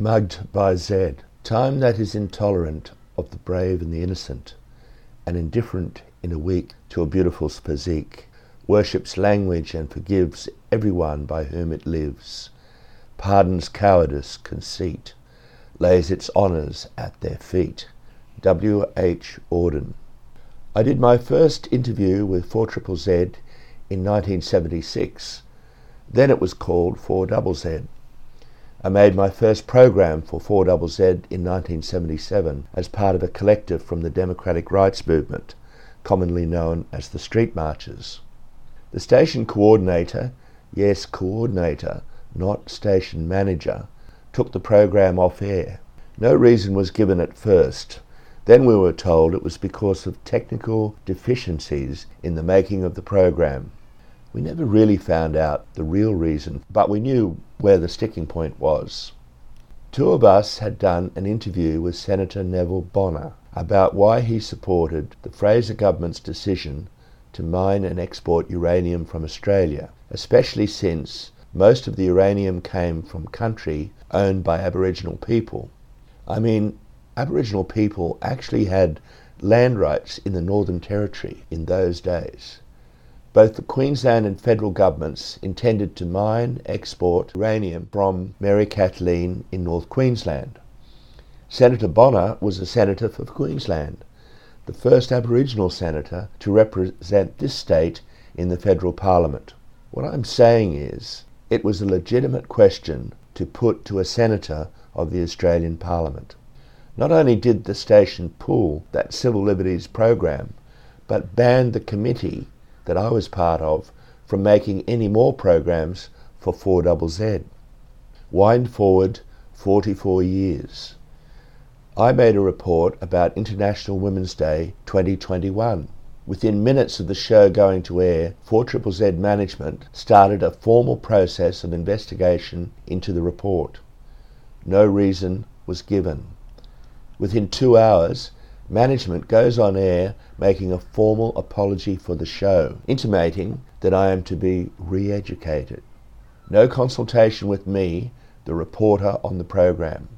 Mugged by Z. Time that is intolerant of the brave and the innocent, and indifferent in a week to a beautiful physique, worships language and forgives everyone by whom it lives, pardons cowardice, conceit, lays its honours at their feet. W. H. Auden. I did my first interview with 4 Z in 1976. Then it was called 4 Z. I made my first program for 4ZZ in 1977 as part of a collective from the Democratic Rights Movement, commonly known as the Street Marches. The station coordinator, yes, coordinator, not station manager, took the program off air. No reason was given at first. Then we were told it was because of technical deficiencies in the making of the program. We never really found out the real reason, but we knew where the sticking point was. Two of us had done an interview with Senator Neville Bonner about why he supported the Fraser government's decision to mine and export uranium from Australia, especially since most of the uranium came from country owned by Aboriginal people. I mean, Aboriginal people actually had land rights in the Northern Territory in those days. Both the Queensland and federal governments intended to mine, export uranium from Mary Kathleen in North Queensland. Senator Bonner was a senator for Queensland, the first Aboriginal senator to represent this state in the federal parliament. What I'm saying is, it was a legitimate question to put to a senator of the Australian Parliament. Not only did the station pull that civil liberties program, but banned the committee that I was part of from making any more programs for 4ZZ. Wind forward 44 years. I made a report about International Women's Day 2021. Within minutes of the show going to air, 4ZZ management started a formal process of investigation into the report. No reason was given. Within two hours, management goes on air making a formal apology for the show, intimating that I am to be re educated. No consultation with me, the reporter on the program.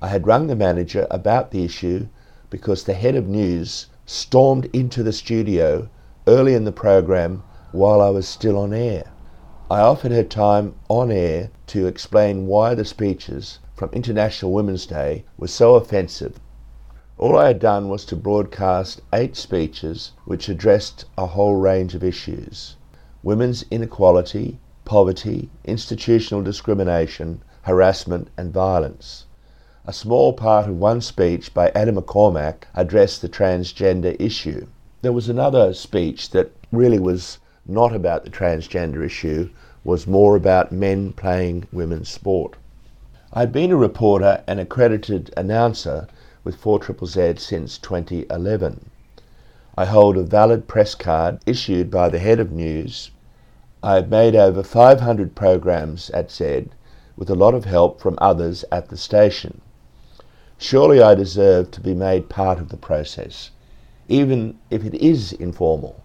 I had rung the manager about the issue because the head of news stormed into the studio early in the program while I was still on air. I offered her time on air to explain why the speeches from International Women's Day were so offensive all I had done was to broadcast eight speeches which addressed a whole range of issues women's inequality, poverty, institutional discrimination, harassment, and violence. A small part of one speech by Adam McCormack addressed the transgender issue. There was another speech that really was not about the transgender issue, was more about men playing women's sport. I'd been a reporter and accredited announcer with 4ZZZ since 2011. I hold a valid press card issued by the head of news. I have made over 500 programs at Z with a lot of help from others at the station. Surely I deserve to be made part of the process, even if it is informal.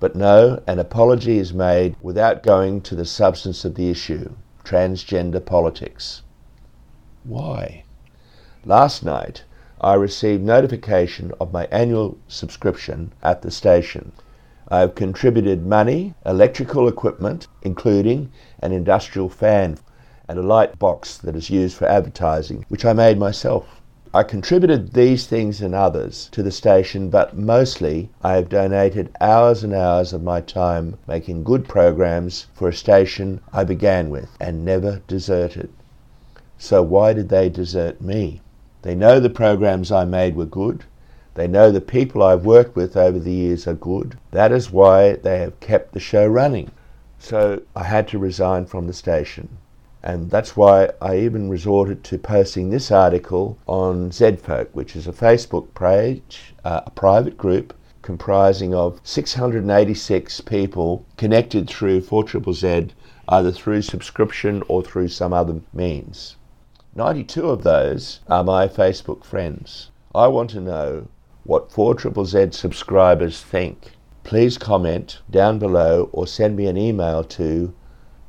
But no, an apology is made without going to the substance of the issue transgender politics. Why? Last night, I received notification of my annual subscription at the station. I have contributed money, electrical equipment, including an industrial fan and a light box that is used for advertising, which I made myself. I contributed these things and others to the station, but mostly I have donated hours and hours of my time making good programs for a station I began with and never deserted. So why did they desert me? They know the programs I made were good. They know the people I've worked with over the years are good. That is why they have kept the show running. So I had to resign from the station. And that's why I even resorted to posting this article on ZFolk, which is a Facebook page, uh, a private group comprising of 686 people connected through 4ZZZ, either through subscription or through some other means. 92 of those are my Facebook friends. I want to know what 4ZZZ subscribers think. Please comment down below or send me an email to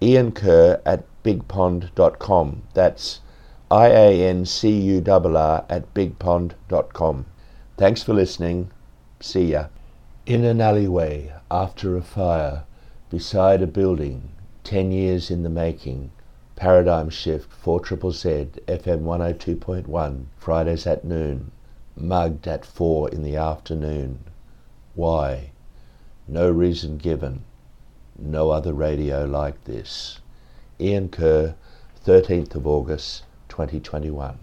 iancurr at bigpond.com. That's I-A-N-C-U-R-R at bigpond.com. Thanks for listening. See ya. In an alleyway, after a fire, beside a building, ten years in the making, Paradigm Shift 4 Z FM 102.1, Fridays at noon, mugged at 4 in the afternoon. Why? No reason given. No other radio like this. Ian Curr, 13th of August 2021.